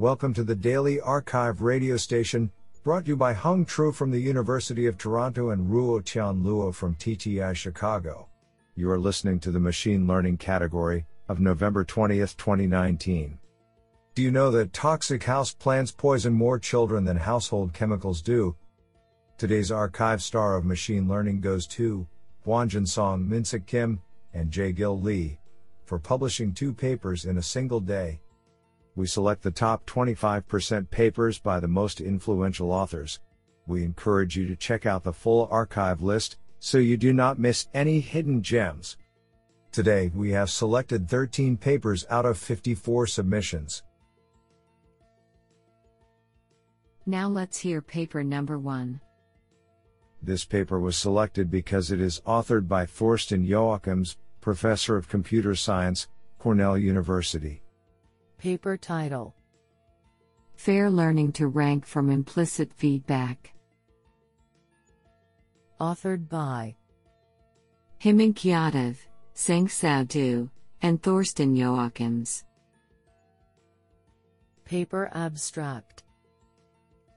Welcome to the Daily Archive radio station, brought to you by Hung Tru from the University of Toronto and Ruo Tian Luo from TTI Chicago. You are listening to the Machine Learning category of November 20th, 2019. Do you know that toxic house plants poison more children than household chemicals do? Today's archive star of machine learning goes to Hwanjun Song Minseok Kim and Jae Gil Lee for publishing two papers in a single day we select the top 25% papers by the most influential authors. We encourage you to check out the full archive list so you do not miss any hidden gems. Today, we have selected 13 papers out of 54 submissions. Now let's hear paper number one. This paper was selected because it is authored by Thorsten Joachims, Professor of Computer Science, Cornell University. Paper title Fair Learning to Rank from Implicit Feedback. Authored by Himank Yadav, Zhengxiao Du, and Thorsten Joachims. Paper Abstract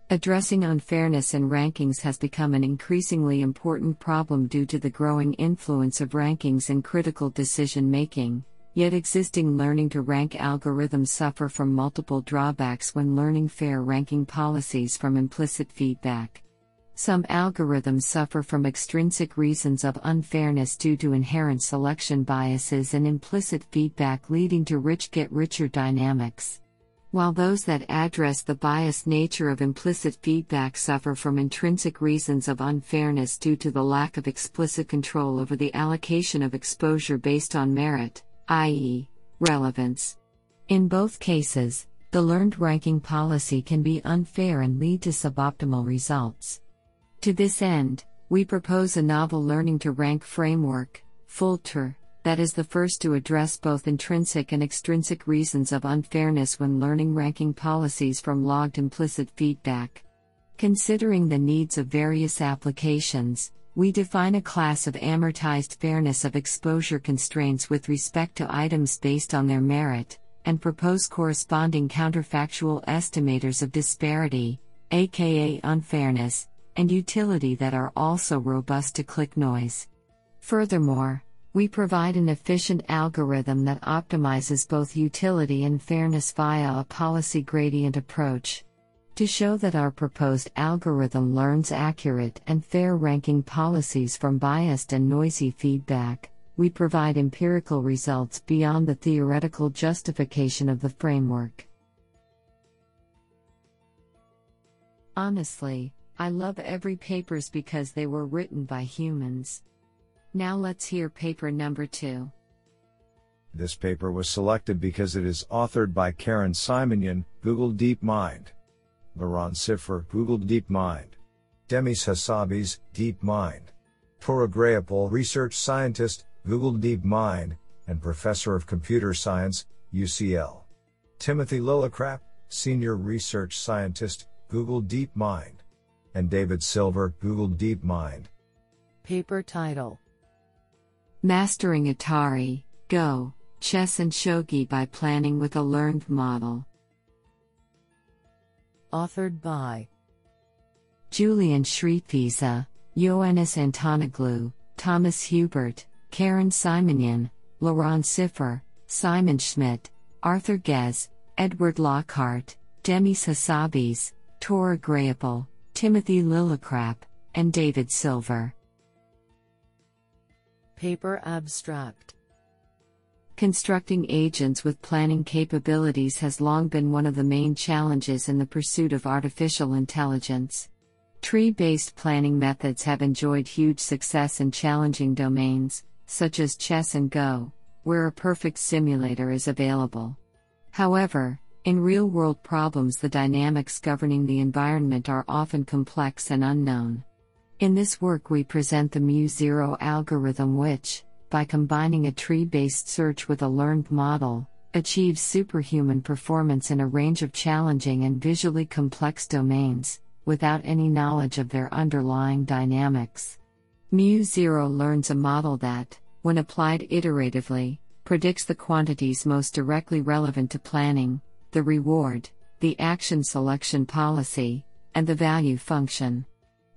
Addressing unfairness in rankings has become an increasingly important problem due to the growing influence of rankings in critical decision making. Yet existing learning to rank algorithms suffer from multiple drawbacks when learning fair ranking policies from implicit feedback. Some algorithms suffer from extrinsic reasons of unfairness due to inherent selection biases and implicit feedback leading to rich get richer dynamics. While those that address the biased nature of implicit feedback suffer from intrinsic reasons of unfairness due to the lack of explicit control over the allocation of exposure based on merit i.e., relevance. In both cases, the learned ranking policy can be unfair and lead to suboptimal results. To this end, we propose a novel learning to rank framework, FLTR, that is the first to address both intrinsic and extrinsic reasons of unfairness when learning ranking policies from logged implicit feedback. Considering the needs of various applications, we define a class of amortized fairness of exposure constraints with respect to items based on their merit, and propose corresponding counterfactual estimators of disparity, aka unfairness, and utility that are also robust to click noise. Furthermore, we provide an efficient algorithm that optimizes both utility and fairness via a policy gradient approach. To show that our proposed algorithm learns accurate and fair ranking policies from biased and noisy feedback, we provide empirical results beyond the theoretical justification of the framework. Honestly, I love every papers because they were written by humans. Now let's hear paper number 2. This paper was selected because it is authored by Karen Simonyan, Google DeepMind. Laurent Sifre, Google DeepMind. Demis Hassabis, DeepMind. Thore Graepel, Research Scientist, Google DeepMind, and Professor of Computer Science, UCL. Timothy Lillicrap, Senior Research Scientist, Google DeepMind. And David Silver, Google DeepMind. Paper title Mastering Atari, Go, Chess and Shogi by Planning with a Learned Model. Authored by Julian Schrittwieser, Ioannis Antonoglou, Thomas Hubert, Karen Simonyan, Laurent Sifre, Simon Schmidt, Arthur Guez, Edward Lockhart, Demis Hassabis, Thore Graepel, Timothy Lillicrap, and David Silver. Paper Abstract Constructing agents with planning capabilities has long been one of the main challenges in the pursuit of artificial intelligence. Tree based planning methods have enjoyed huge success in challenging domains, such as chess and Go, where a perfect simulator is available. However, in real world problems, the dynamics governing the environment are often complex and unknown. In this work, we present the MuZero algorithm, which, by combining a tree based search with a learned model, achieves superhuman performance in a range of challenging and visually complex domains, without any knowledge of their underlying dynamics. MuZero learns a model that, when applied iteratively, predicts the quantities most directly relevant to planning, the reward, the action selection policy, and the value function.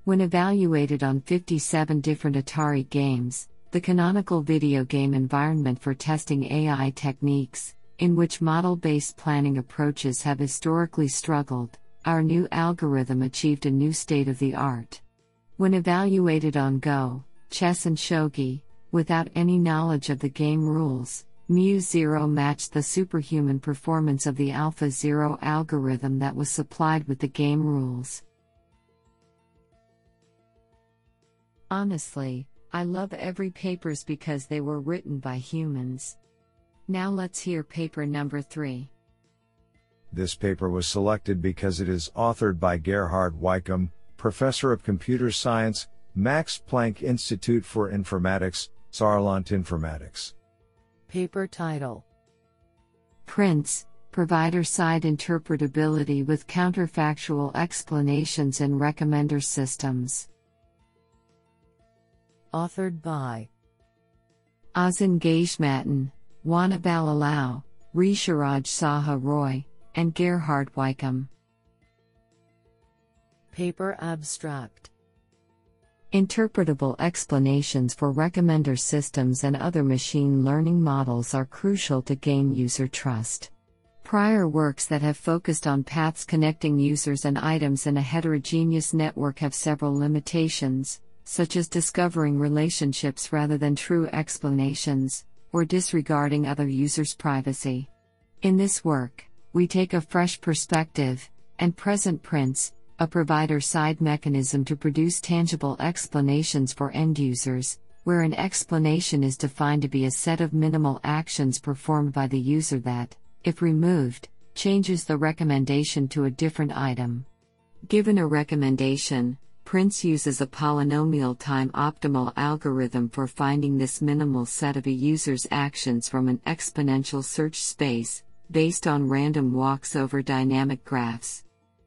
When evaluated on 57 different Atari games, the canonical video game environment for testing AI techniques, in which model based planning approaches have historically struggled, our new algorithm achieved a new state of the art. When evaluated on Go, chess, and shogi, without any knowledge of the game rules, Mu Zero matched the superhuman performance of the Alpha Zero algorithm that was supplied with the game rules. Honestly, I love every papers because they were written by humans. Now let's hear paper number 3. This paper was selected because it is authored by Gerhard Weikum, Professor of Computer Science, Max Planck Institute for Informatics, Saarland Informatics. Paper title Prince Provider side interpretability with counterfactual explanations in recommender systems. Authored by Azin Ghazimatin, Oana Balalau, Rishiraj Saha Roy, and Gerhard Weikum. Paper Abstract Interpretable explanations for recommender systems and other machine learning models are crucial to gain user trust. Prior works that have focused on paths connecting users and items in a heterogeneous network have several limitations such as discovering relationships rather than true explanations, or disregarding other users' privacy. In this work, we take a fresh perspective, and present Prince, a provider side mechanism to produce tangible explanations for end users, where an explanation is defined to be a set of minimal actions performed by the user that, if removed, changes the recommendation to a different item. Given a recommendation, Prince uses a polynomial time optimal algorithm for finding this minimal set of a user's actions from an exponential search space, based on random walks over dynamic graphs.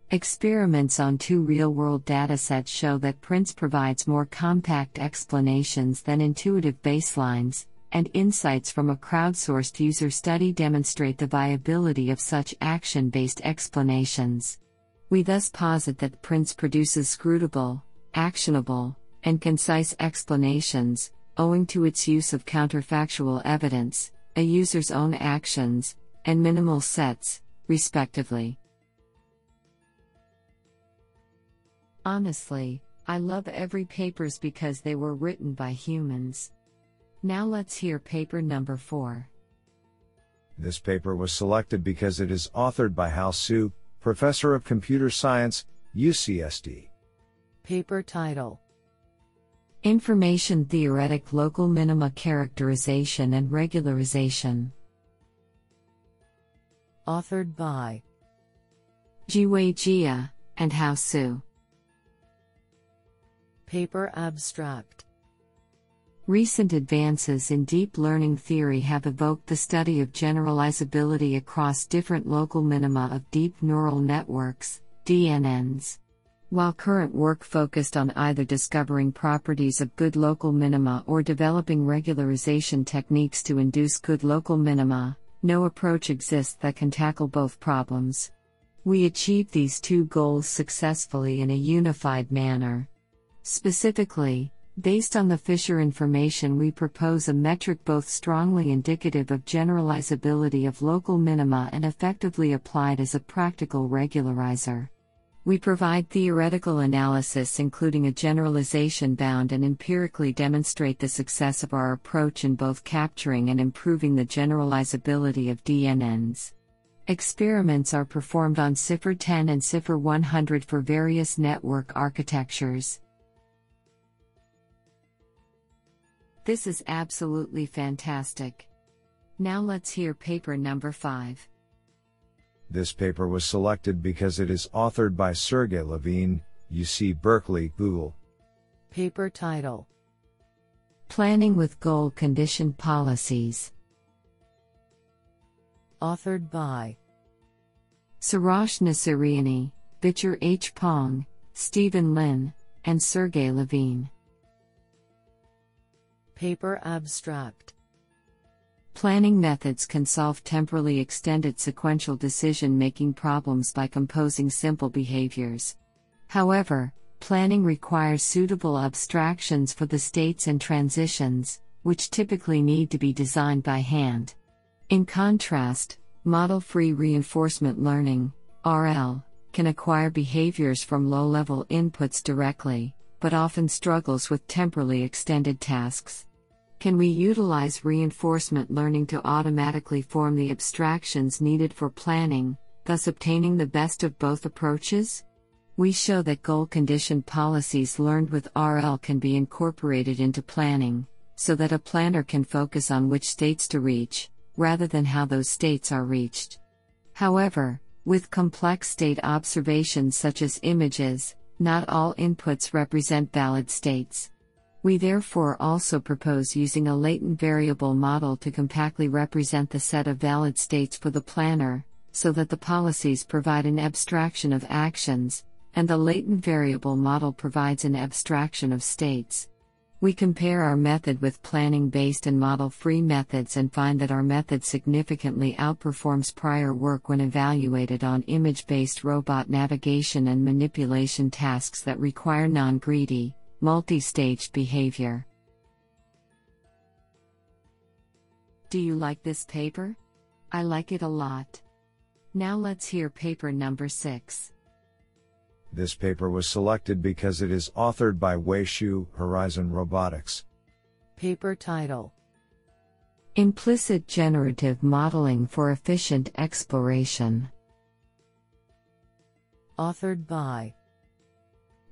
Experiments on two real world datasets show that Prince provides more compact explanations than intuitive baselines, and insights from a crowdsourced user study demonstrate the viability of such action based explanations. We thus posit that Prince produces scrutable, actionable, and concise explanations, owing to its use of counterfactual evidence, a user's own actions, and minimal sets, respectively. Honestly, I love every papers because they were written by humans. Now let's hear paper number 4. This paper was selected because it is authored by Hao Su, Professor of Computer Science, UCSD. Paper title Information Theoretic Local Minima Characterization and Regularization. Authored by Zhiwei Jia and Hao Su. Paper Abstract Recent advances in deep learning theory have evoked the study of generalizability across different local minima of deep neural networks, DNNs. While current work focused on either discovering properties of good local minima or developing regularization techniques to induce good local minima, no approach exists that can tackle both problems. We achieve these two goals successfully in a unified manner. Specifically, Based on the Fisher information, we propose a metric both strongly indicative of generalizability of local minima and effectively applied as a practical regularizer. We provide theoretical analysis, including a generalization bound, and empirically demonstrate the success of our approach in both capturing and improving the generalizability of DNNs. Experiments are performed on CIFAR 10 and CIFAR 100 for various network architectures. This is absolutely fantastic. Now let's hear paper number 5. This paper was selected because it is authored by Sergey Levine, UC Berkeley, Google. Paper title Planning with Goal Conditioned Policies. Authored by Soroush Nasiriany, Vitchyr H. Pong, Stephen Lin, and Sergey Levine. Paper Abstract Planning methods can solve temporally extended sequential decision making problems by composing simple behaviors. However, planning requires suitable abstractions for the states and transitions, which typically need to be designed by hand. In contrast, model free reinforcement learning, RL, can acquire behaviors from low level inputs directly, but often struggles with temporally extended tasks. Can we utilize reinforcement learning to automatically form the abstractions needed for planning, thus obtaining the best of both approaches? We show that goal conditioned policies learned with RL can be incorporated into planning, so that a planner can focus on which states to reach, rather than how those states are reached. However, with complex state observations such as images, not all inputs represent valid states. We therefore also propose using a latent variable model to compactly represent the set of valid states for the planner, so that the policies provide an abstraction of actions, and the latent variable model provides an abstraction of states. We compare our method with planning based and model free methods and find that our method significantly outperforms prior work when evaluated on image based robot navigation and manipulation tasks that require non greedy, multi staged behavior. Do you like this paper? I like it a lot. Now let's hear paper number 6. This paper was selected because it is authored by Wei Xu, Horizon Robotics. Paper title Implicit Generative Modeling for Efficient Exploration. Authored by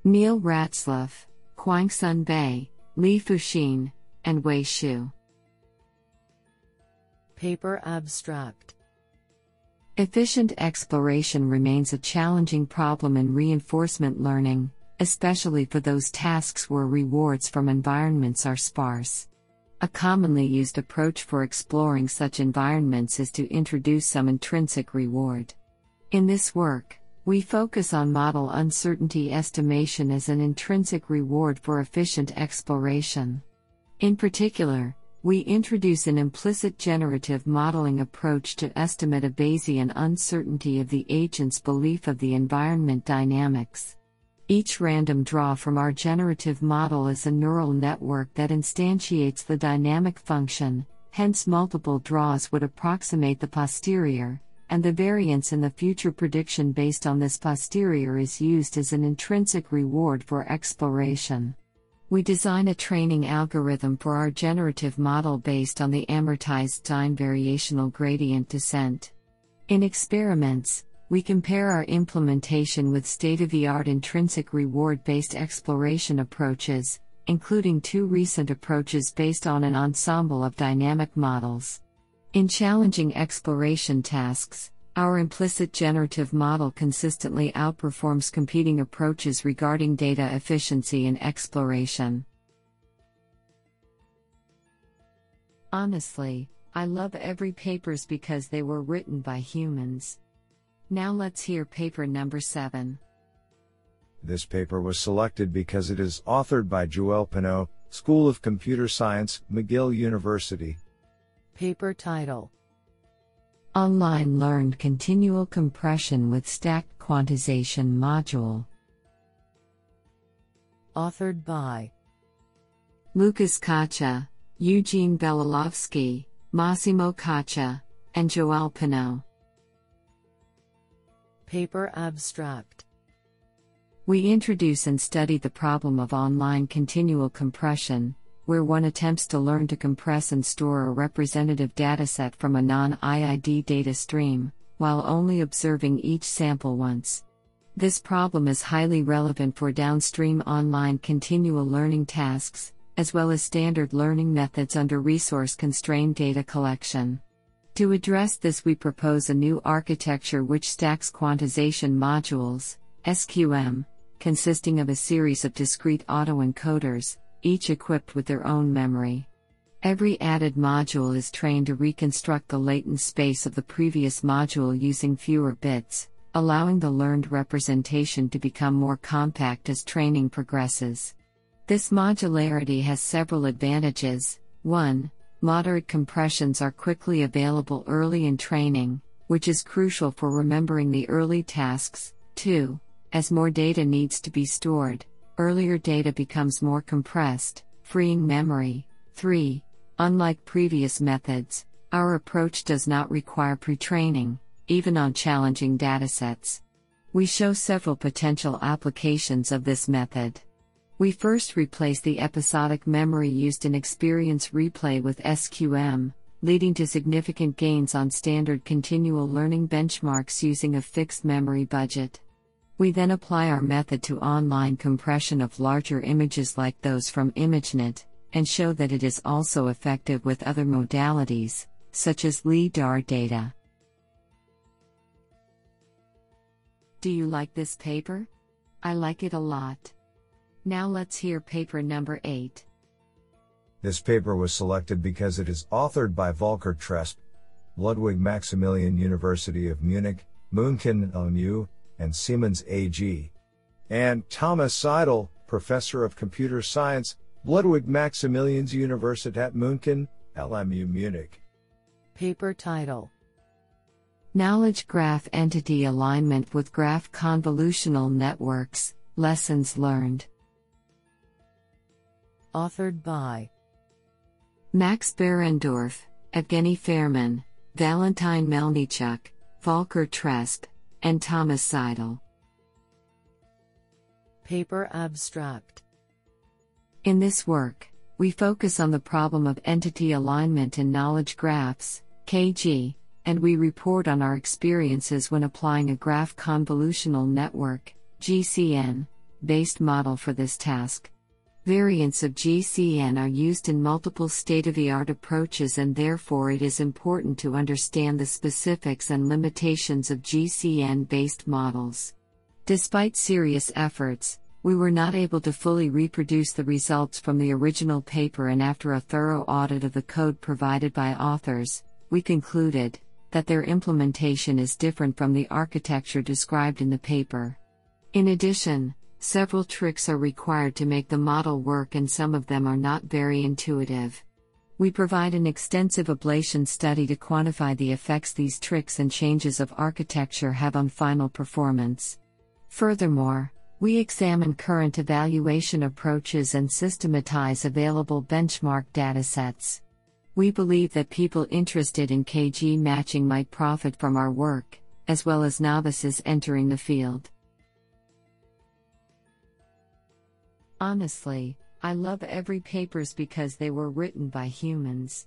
Neale Ratzlaff, Sun Bei, Li Fuxin, and Wei Xu. Paper Abstract Efficient exploration remains a challenging problem in reinforcement learning, especially for those tasks where rewards from environments are sparse. A commonly used approach for exploring such environments is to introduce some intrinsic reward. In this work, we focus on model uncertainty estimation as an intrinsic reward for efficient exploration. In particular, we introduce an implicit generative modeling approach to estimate a Bayesian uncertainty of the agent's belief of the environment dynamics. Each random draw from our generative model is a neural network that instantiates the dynamic function, hence, multiple draws would approximate the posterior, and the variance in the future prediction based on this posterior is used as an intrinsic reward for exploration. We design a training algorithm for our generative model based on the amortized Stein variational gradient descent. In experiments, we compare our implementation with state of the art intrinsic reward based exploration approaches, including two recent approaches based on an ensemble of dynamic models. In challenging exploration tasks, our implicit generative model consistently outperforms competing approaches regarding data efficiency and exploration. Honestly, I love every papers because they were written by humans. Now let's hear paper number 7. This paper was selected because it is authored by Joelle Pineau, School of Computer Science, McGill University. Paper title Online learned continual compression with stacked quantization module. Authored by Lucas Caccia, Eugene Belilovsky, Massimo Caccia, and Joelle Pineau. Paper Abstract We introduce and study the problem of online continual compression, where one attempts to learn to compress and store a representative dataset from a non IID data stream, while only observing each sample once. This problem is highly relevant for downstream online continual learning tasks, as well as standard learning methods under resource constrained data collection. To address this, we propose a new architecture which stacks quantization modules, SQM, consisting of a series of discrete autoencoders, each equipped with their own memory. Every added module is trained to reconstruct the latent space of the previous module using fewer bits, allowing the learned representation to become more compact as training progresses. This modularity has several advantages. 1. Moderate compressions are quickly available early in training, which is crucial for remembering the early tasks. 2. As more data needs to be stored, earlier data becomes more compressed, freeing memory. 3. Unlike previous methods, our approach does not require pre training, even on challenging datasets. We show several potential applications of this method. We first replace the episodic memory used in experience replay with SQM, leading to significant gains on standard continual learning benchmarks using a fixed memory budget. We then apply our method to online compression of larger images like those from ImageNet, and show that it is also effective with other modalities, such as LIDAR data. Do you like this paper? I like it a lot. Now let's hear paper number 8. This paper was selected because it is authored by Volker Tresp, Ludwig Maximilian University of Munich, München LMU, and Siemens AG. And Thomas Seidl, Professor of Computer Science, Ludwig Maximilians Universität München, LMU Munich. Paper title Knowledge Graph Entity Alignment with Graph Convolutional Networks Lessons Learned authored by Max Berrendorf, Evgeniy Faerman, Valentyn Melnychuk, Volker Tresp, and Thomas Seidl. Paper Abstract In this work, we focus on the problem of entity alignment in knowledge graphs, KG, and we report on our experiences when applying a graph convolutional network, GCN, based model for this task. Variants of GCN are used in multiple state of the art approaches, and therefore it is important to understand the specifics and limitations of GCN based models. Despite serious efforts, we were not able to fully reproduce the results from the original paper, and after a thorough audit of the code provided by authors, we concluded that their implementation is different from the architecture described in the paper. In addition, Several tricks are required to make the model work, and some of them are not very intuitive. We provide an extensive ablation study to quantify the effects these tricks and changes of architecture have on final performance. Furthermore, we examine current evaluation approaches and systematize available benchmark datasets. We believe that people interested in KG matching might profit from our work, as well as novices entering the field. Honestly, I love every papers because they were written by humans.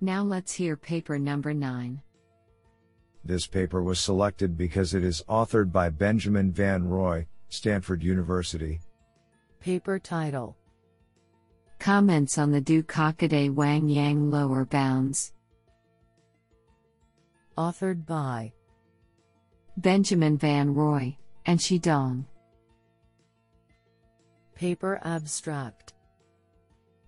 Now let's hear paper number 9. This paper was selected because it is authored by Benjamin Van Roy, Stanford University. Paper title Comments on the Du Kakade Wang Yang lower bounds. Authored by Benjamin Van Roy and Shi Dong. Paper Abstract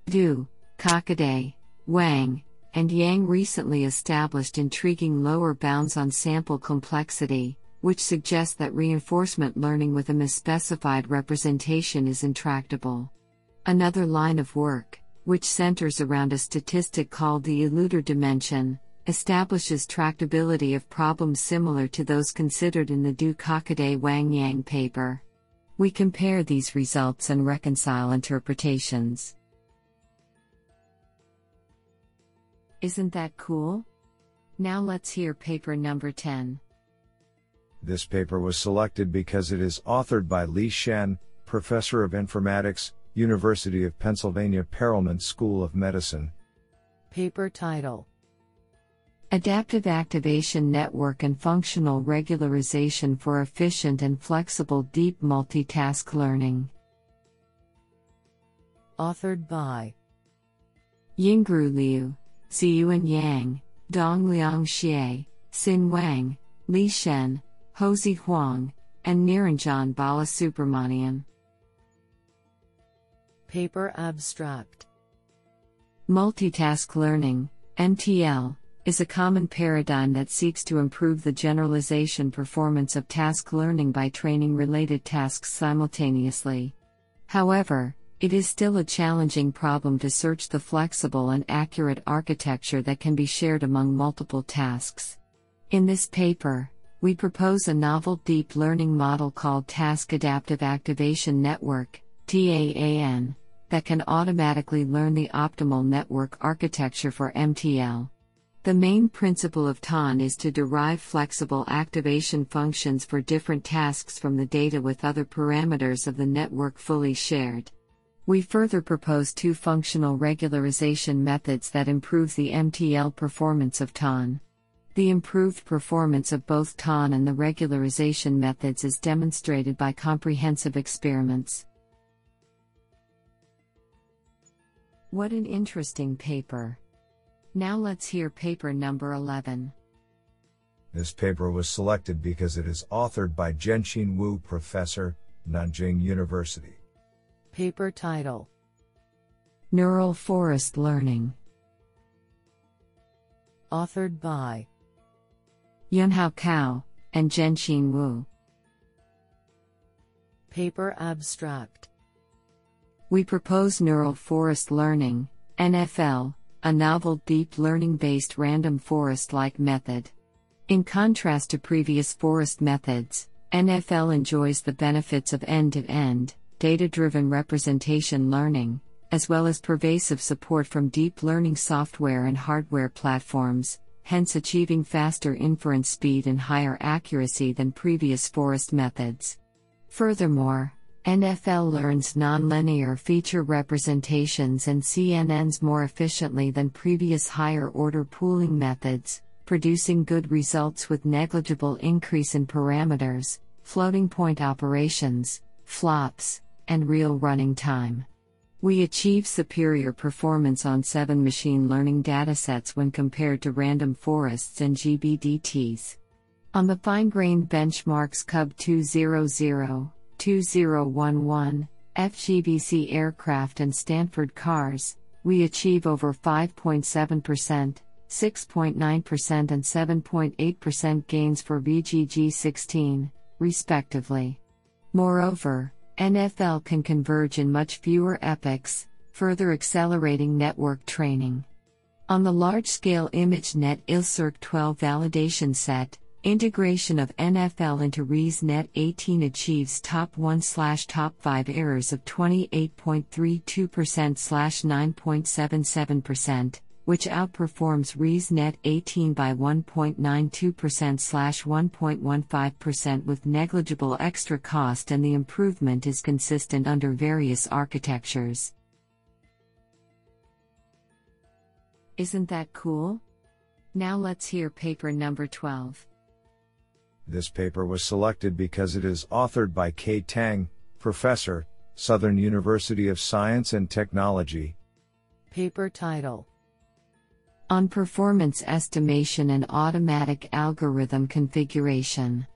Du, Kakade, Wang, and Yang recently established intriguing lower bounds on sample complexity, which suggests that reinforcement learning with a misspecified representation is intractable. Another line of work, which centers around a statistic called the eluder dimension, establishes tractability of problems similar to those considered in the Du Kakade Wang Yang paper. We compare these results and reconcile interpretations. Isn't that cool? Now let's hear paper number 10. This paper was selected because it is authored by Li Shen, Professor of Informatics, University of Pennsylvania Perelman School of Medicine. Paper title Adaptive Activation Network and Functional Regularization for Efficient and Flexible Deep Multitask Learning. Authored by Yingru Liu, Ziyuan Yang, Dongliang Xie, Xin Wang, Li Shen, Haozhi Huang, and Niranjan Balasubramanian. Paper Abstract Multitask Learning, MTL is a common paradigm that seeks to improve the generalization performance of task learning by training related tasks simultaneously. However, It is still a challenging problem to search the flexible and accurate architecture that can be shared among multiple tasks. In this paper, we propose a novel deep learning model called Task Adaptive Activation Network, TAAN, that can automatically learn the optimal network architecture for MTL. The main principle of TAAN is to derive flexible activation functions for different tasks from the data with other parameters of the network fully shared. We further propose two functional regularization methods that improve the MTL performance of TAAN. The improved performance of both TAAN and the regularization methods is demonstrated by comprehensive experiments. What an interesting paper! Now let's hear paper number 11. This paper was selected because it is authored by Zhenxin Wu, professor, Nanjing University. Paper title Neural Forest Learning. Authored by Yunhao Cao and Zhenxin Wu. Paper abstract We propose neural forest learning, NFL, a novel deep learning based random forest like method. In contrast to previous forest methods, NFL enjoys the benefits of end to end, data driven representation learning, as well as pervasive support from deep learning software and hardware platforms, hence achieving faster inference speed and higher accuracy than previous forest methods. Furthermore, NFL learns nonlinear feature representations and CNNs more efficiently than previous higher order pooling methods, producing good results with negligible increase in parameters, floating point operations, flops, and real running time. We achieve superior performance on 7 machine learning datasets when compared to random forests and GBDTs. On the fine grained benchmarks CUB 200, 2011, FGVC aircraft and Stanford cars, we achieve over 5.7%, 6.9%, and 7.8% gains for VGG 16, respectively. Moreover, NFL can converge in much fewer epochs, further accelerating network training. On the large scale ImageNet ILSVRC 12 validation set, Integration of NFL into ResNet 18 achieves top 1 slash top 5 errors of 28.32% slash 9.77%, which outperforms ResNet 18 by 1.92% slash 1.15% with negligible extra cost and the improvement is consistent under various architectures. Isn't that cool? Now let's hear paper number 12. This paper was selected because it is authored by Ke Tang, professor, Southern University of Science and Technology. Paper title On Performance Estimation and Automatic Algorithm Configuration.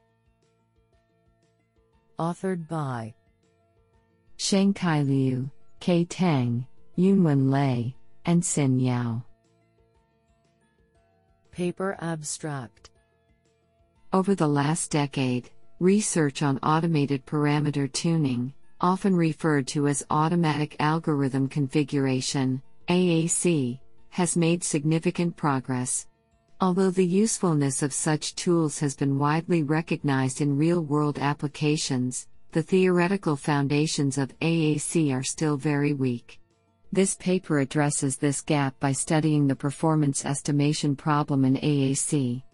Authored by Shengcai Liu, Ke Tang, Yunwen Lei, and Xin Yao. Paper abstract over the last decade, research on automated parameter tuning, often referred to as automatic algorithm configuration, AAC, has made significant progress. Although the usefulness of such tools has been widely recognized in real world applications, the theoretical foundations of AAC are still very weak. This paper addresses this gap by studying the performance estimation problem in AAC.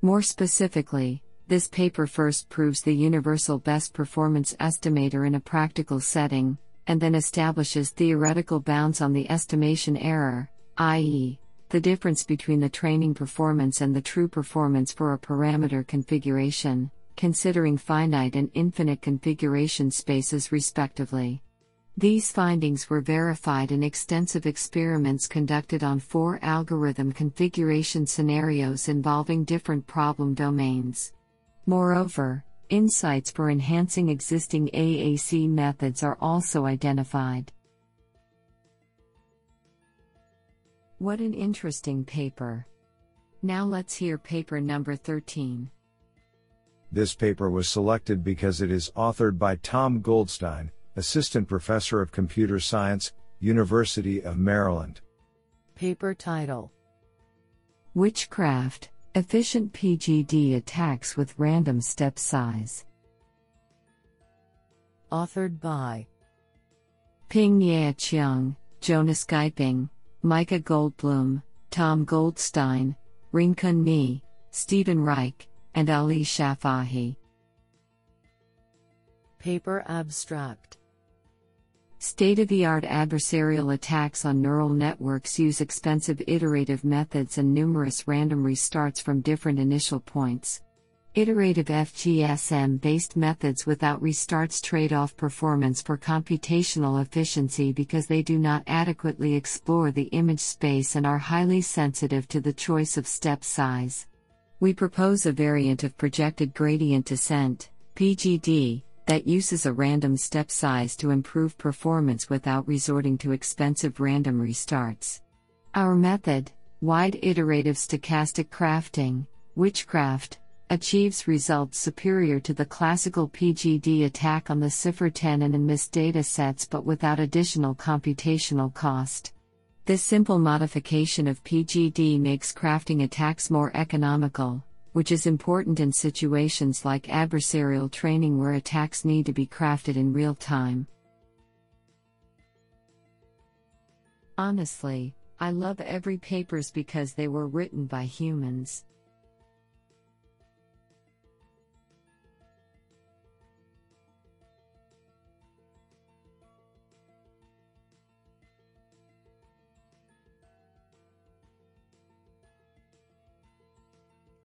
More specifically, this paper first proves the universal best performance estimator in a practical setting, and then establishes theoretical bounds on the estimation error, i.e., the difference between the training performance and the true performance for a parameter configuration, considering finite and infinite configuration spaces respectively. These findings were verified in extensive experiments conducted on four algorithm configuration scenarios involving different problem domains. Moreover, insights for enhancing existing AAC methods are also identified. What an interesting paper! Now let's hear paper number 13. This paper was selected because it is authored by Tom Goldstein, Assistant Professor of Computer Science, University of Maryland. Paper title Witchcraft Efficient PGD attacks with random step size. Authored by Ping-yeh Chiang, Jonas Geiping, Micah Goldblum, Tom Goldstein, Renkun Ni, Steven Reich, and Ali Shafahi. Paper abstract State of the art adversarial attacks on neural networks use expensive iterative methods and numerous random restarts from different initial points. Iterative FGSM based methods without restarts trade off performance for computational efficiency because they do not adequately explore the image space and are highly sensitive to the choice of step size. We propose a variant of projected gradient descent, PGD, that uses a random step size to improve performance without resorting to expensive random restarts. Our method, wide iterative stochastic crafting, witchcraft, achieves results superior to the classical PGD attack on the CIFAR 10 and MNIST datasets but without additional computational cost. This simple modification of PGD makes crafting attacks more economical, which is important in situations like adversarial training where attacks need to be crafted in real time. Honestly, I love every papers because they were written by humans.